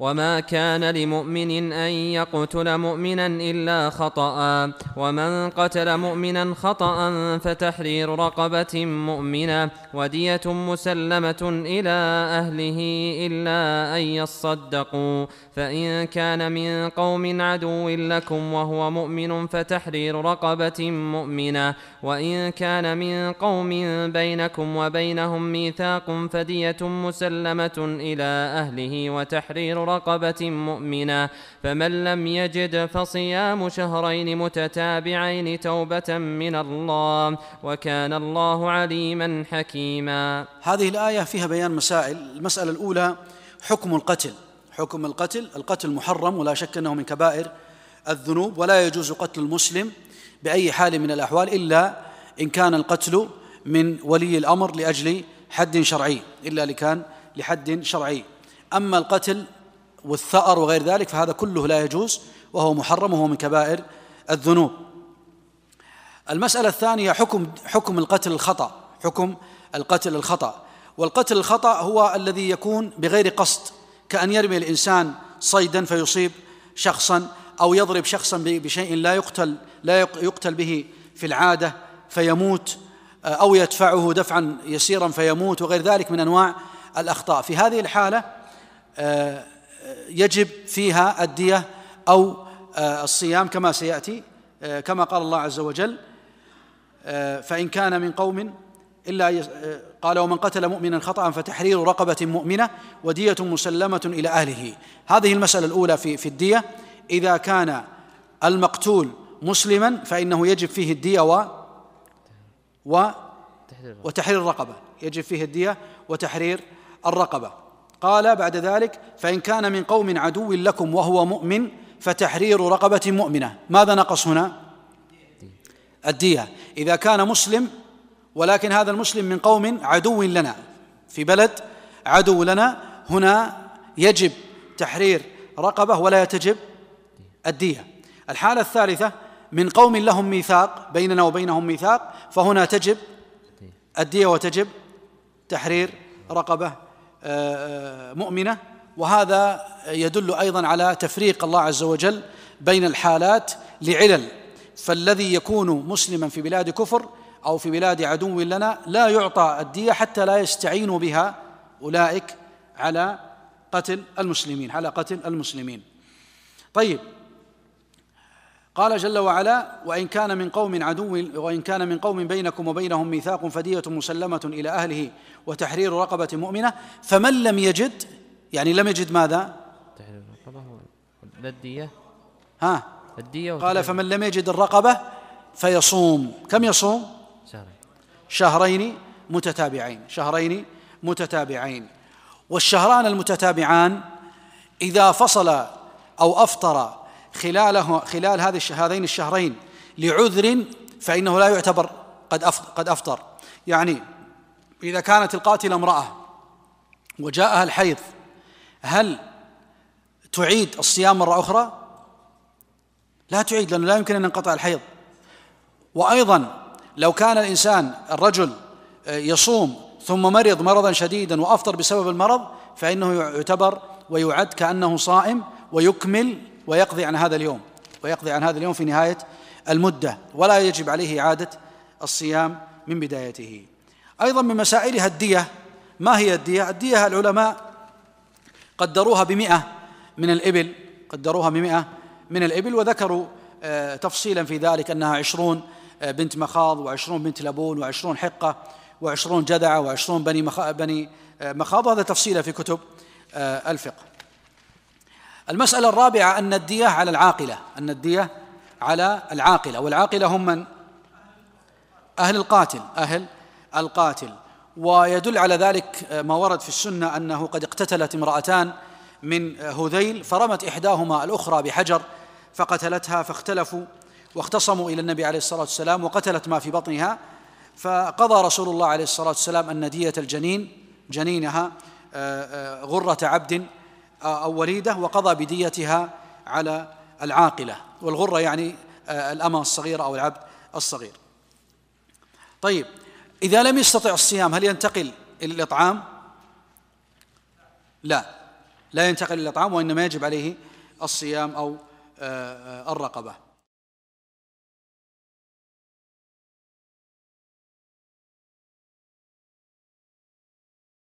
وما كان لمؤمن ان يقتل مؤمنا الا خطا ومن قتل مؤمنا خطا فتحرير رقبه مؤمنه وديه مسلمه إلى اهله الا ان يصدقوا فان كان من قوم عدو لكم وهو مؤمن فتحرير رقبه مؤمنه وان كان من قوم بينكم وبينهم ميثاق فديه مسلمه إلى اهله وتحرير رقبة مؤمنة فمن لم يجد فصيام شهرين متتابعين توبة من الله وكان الله عليما حكيما. هذه الآية فيها بيان مسائل. المسألة الأولى حكم القتل. حكم القتل القتل محرم ولا شك أنه من كبائر الذنوب ولا يجوز قتل المسلم بأي حال من الأحوال إلا إن كان القتل من ولي الأمر لأجل حد شرعي إلا لكان لحد شرعي. أما القتل والثأر وغير ذلك فهذا كله لا يجوز وهو محرم وهو من كبائر الذنوب. المسألة الثانية حكم حكم القتل الخطأ حكم القتل الخطأ. والقتل الخطأ هو الذي يكون بغير قصد كأن يرمي الإنسان صيدا فيصيب شخصا أو يضرب شخصا بشيء لا يقتل لا يقتل به في العادة فيموت أو يدفعه دفعا يسيرا فيموت وغير ذلك من أنواع الأخطاء. في هذه الحالة آه، يجب فيها الدية أو آه، الصيام كما سيأتي آه، كما قال الله عز وجل آه، فإن كان من قوم إلا قال ومن قتل مؤمنا خطأ فتحرير رقبة مؤمنة ودية مسلمة إلى أهله. هذه المسألة الأولى في في الدية. إذا كان المقتول مسلما فإنه يجب فيه الدية و و وتحرير الرقبة. يجب فيه الدية وتحرير الرقبة. قال بعد ذلك فإن كان من قوم عدو لكم وهو مؤمن فتحرير رقبة مؤمنة. ماذا نقص هنا؟ الدية. إذا كان مسلم ولكن هذا المسلم من قوم عدو لنا في بلد عدو لنا هنا يجب تحرير رقبة ولا يتجب الدية. الحالة الثالثة من قوم لهم ميثاق بيننا وبينهم ميثاق فهنا تجب الدية وتجب تحرير رقبة مؤمنة وهذا يدل أيضا على تفريق الله عز وجل بين الحالات لعلل. فالذي يكون مسلما في بلاد كفر أو في بلاد عدو لنا لا يعطى الدية حتى لا يستعين بها أولئك على قتل المسلمين على قتل المسلمين. طيب قال جل وعلا وإن كان من قوم عدو وإن كان من قوم بينكم وبينهم ميثاق فدية مسلمة إلى أهله وتحرير رقبة مؤمنة فمن لم يجد يعني لم يجد ماذا؟ تحرير الرقبة الدية. ها؟ الدية قال فمن لم يجد الرقبة فيصوم. كم يصوم؟ شهرين. شهرين متتابعين. شهرين متتابعين. والشهران المتتابعان إذا فصل أو أفطر خلاله خلال هذه هذين الشهرين لعذر فإنه لا يعتبر قد قد أفطر يعني إذا كانت القاتلة امرأة وجاءها الحيض هل تعيد الصيام مرة أخرى؟ لا تعيد لأنه لا يمكن أن ينقطع الحيض وأيضا لو كان الإنسان الرجل يصوم ثم مرض مرضا شديدا وأفطر بسبب المرض فإنه يعتبر ويعد كأنه صائم ويكمل ويقضي عن هذا اليوم ويقضي عن هذا اليوم في نهاية المدة ولا يجب عليه إعادة الصيام من بدايته. أيضا من مسائلها الدية ما هي الدية؟ الدية العلماء قدروها بمئة من الإبل قدروها بمئة من الإبل وذكروا آه، تفصيلا في ذلك أنها عشرون آه، بنت مخاض وعشرون بنت لبون وعشرون حقة وعشرون جدعة وعشرون بني بني آه، مخاض. وهذا تفصيلا في كتب الفقه. المسألة الرابعة أن الدية على العاقلة. أن الدية على العاقلة. والعاقلة هم من؟ أهل القاتل. أهل القاتل. ويدل على ذلك ما ورد في السنة أنه قد اقتتلت امرأتان من هذيل فرمت إحداهما الأخرى بحجر فقتلتها فاختلفوا واختصموا إلى النبي عليه الصلاة والسلام وقتلت ما في بطنها. فقضى رسول الله عليه الصلاة والسلام أن دية الجنين جنينها آه، آه، غرة عبد أو وليدة وقضى بديتها على العاقلة والغرة يعني آه، الأمة الصغيرة أو العبد الصغير طيب إذا لم يستطع الصيام هل ينتقل إلى الإطعام؟ لا لا ينتقل إلى الإطعام وإنما يجب عليه الصيام أو آه، الرقبة